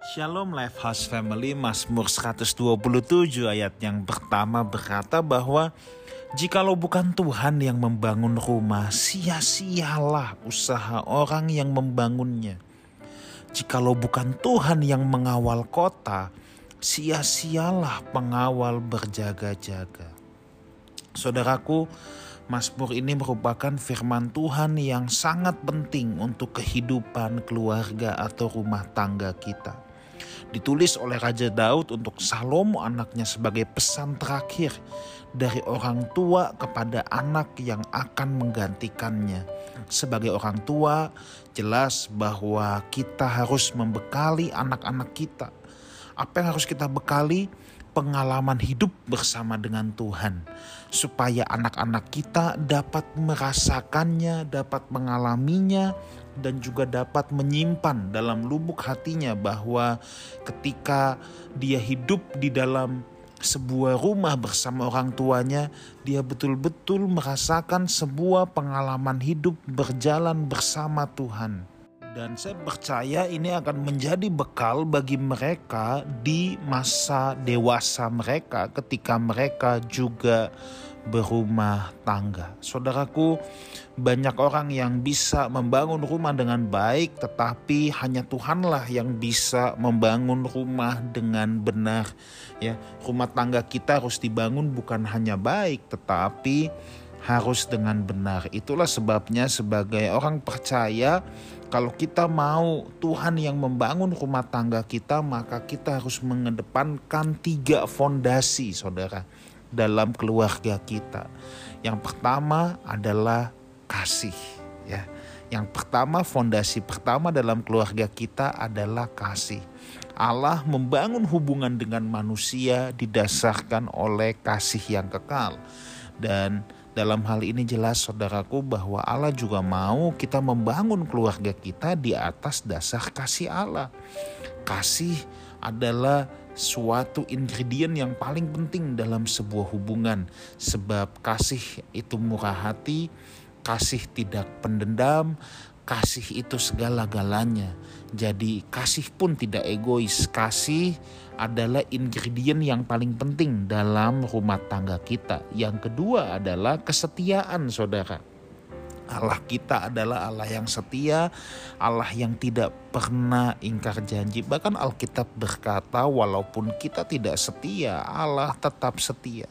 Shalom Lifehouse Family Mazmur 127 ayat yang pertama berkata bahwa Jikalau bukan Tuhan yang membangun rumah, sia-sialah usaha orang yang membangunnya. Jikalau bukan Tuhan yang mengawal kota, sia-sialah pengawal berjaga-jaga. Saudaraku, Mazmur ini merupakan firman Tuhan yang sangat penting untuk kehidupan keluarga atau rumah tangga kita ditulis oleh Raja Daud untuk Salomo anaknya sebagai pesan terakhir dari orang tua kepada anak yang akan menggantikannya. Sebagai orang tua, jelas bahwa kita harus membekali anak-anak kita. Apa yang harus kita bekali? Pengalaman hidup bersama dengan Tuhan, supaya anak-anak kita dapat merasakannya, dapat mengalaminya, dan juga dapat menyimpan dalam lubuk hatinya bahwa ketika dia hidup di dalam sebuah rumah bersama orang tuanya, dia betul-betul merasakan sebuah pengalaman hidup berjalan bersama Tuhan. Dan saya percaya ini akan menjadi bekal bagi mereka di masa dewasa mereka ketika mereka juga berumah tangga. Saudaraku, banyak orang yang bisa membangun rumah dengan baik, tetapi hanya Tuhanlah yang bisa membangun rumah dengan benar. Ya, rumah tangga kita harus dibangun bukan hanya baik, tetapi harus dengan benar. Itulah sebabnya sebagai orang percaya kalau kita mau Tuhan yang membangun rumah tangga kita, maka kita harus mengedepankan tiga fondasi, saudara dalam keluarga kita. Yang pertama adalah kasih, ya. Yang pertama, fondasi pertama dalam keluarga kita adalah kasih. Allah membangun hubungan dengan manusia didasarkan oleh kasih yang kekal. Dan dalam hal ini jelas saudaraku bahwa Allah juga mau kita membangun keluarga kita di atas dasar kasih Allah. Kasih adalah suatu ingredient yang paling penting dalam sebuah hubungan sebab kasih itu murah hati, kasih tidak pendendam, kasih itu segala-galanya. Jadi kasih pun tidak egois. Kasih adalah ingredient yang paling penting dalam rumah tangga kita. Yang kedua adalah kesetiaan, Saudara. Allah kita adalah Allah yang setia, Allah yang tidak pernah ingkar janji. Bahkan Alkitab berkata, walaupun kita tidak setia, Allah tetap setia.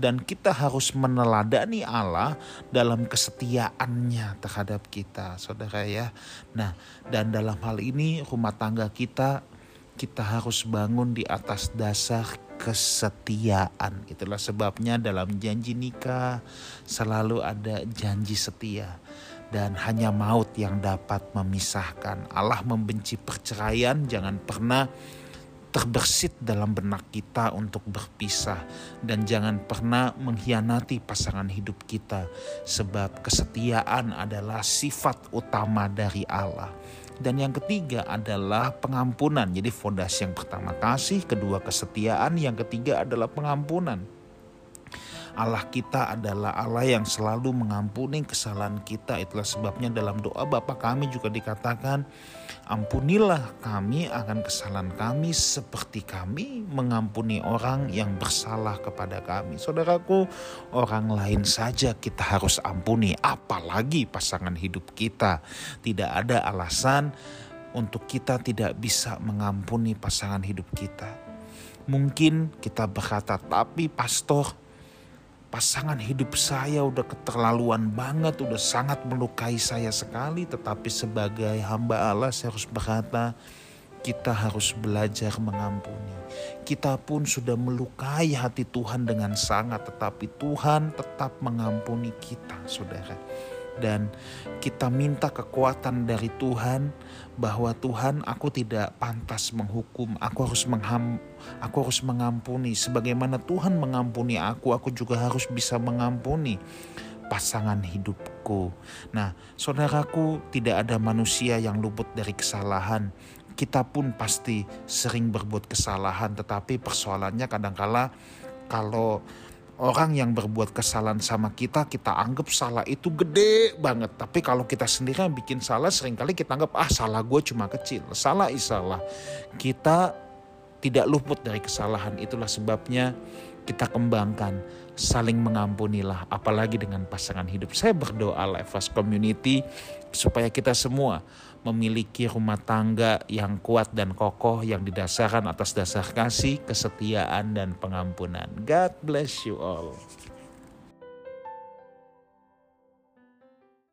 Dan kita harus meneladani Allah dalam kesetiaannya terhadap kita, saudara ya. Nah, dan dalam hal ini rumah tangga kita, kita harus bangun di atas dasar kesetiaan. Itulah sebabnya dalam janji nikah selalu ada janji setia dan hanya maut yang dapat memisahkan. Allah membenci perceraian, jangan pernah terbersit dalam benak kita untuk berpisah dan jangan pernah mengkhianati pasangan hidup kita sebab kesetiaan adalah sifat utama dari Allah. Dan yang ketiga adalah pengampunan. Jadi fondasi yang pertama kasih, kedua kesetiaan, yang ketiga adalah pengampunan. Allah kita adalah Allah yang selalu mengampuni kesalahan kita. Itulah sebabnya dalam doa Bapa kami juga dikatakan, ampunilah kami akan kesalahan kami seperti kami mengampuni orang yang bersalah kepada kami. Saudaraku, orang lain saja kita harus ampuni, apalagi pasangan hidup kita. Tidak ada alasan untuk kita tidak bisa mengampuni pasangan hidup kita. Mungkin kita berkata, tapi pastor, pasangan hidup saya udah keterlaluan banget, udah sangat melukai saya sekali. Tetapi sebagai hamba Allah saya harus berkata, kita harus belajar mengampuni. Kita pun sudah melukai hati Tuhan dengan sangat, tetapi Tuhan tetap mengampuni kita, saudara dan kita minta kekuatan dari Tuhan bahwa Tuhan aku tidak pantas menghukum aku harus mengham aku harus mengampuni sebagaimana Tuhan mengampuni aku aku juga harus bisa mengampuni pasangan hidupku. Nah, saudaraku, tidak ada manusia yang luput dari kesalahan. Kita pun pasti sering berbuat kesalahan, tetapi persoalannya kadangkala kalau orang yang berbuat kesalahan sama kita, kita anggap salah itu gede banget. Tapi kalau kita sendiri yang bikin salah, sering kali kita anggap, ah salah gue cuma kecil. Salah is salah. Kita tidak luput dari kesalahan. Itulah sebabnya kita kembangkan saling mengampunilah apalagi dengan pasangan hidup. Saya berdoa Lifehouse Community supaya kita semua memiliki rumah tangga yang kuat dan kokoh yang didasarkan atas dasar kasih, kesetiaan dan pengampunan. God bless you all.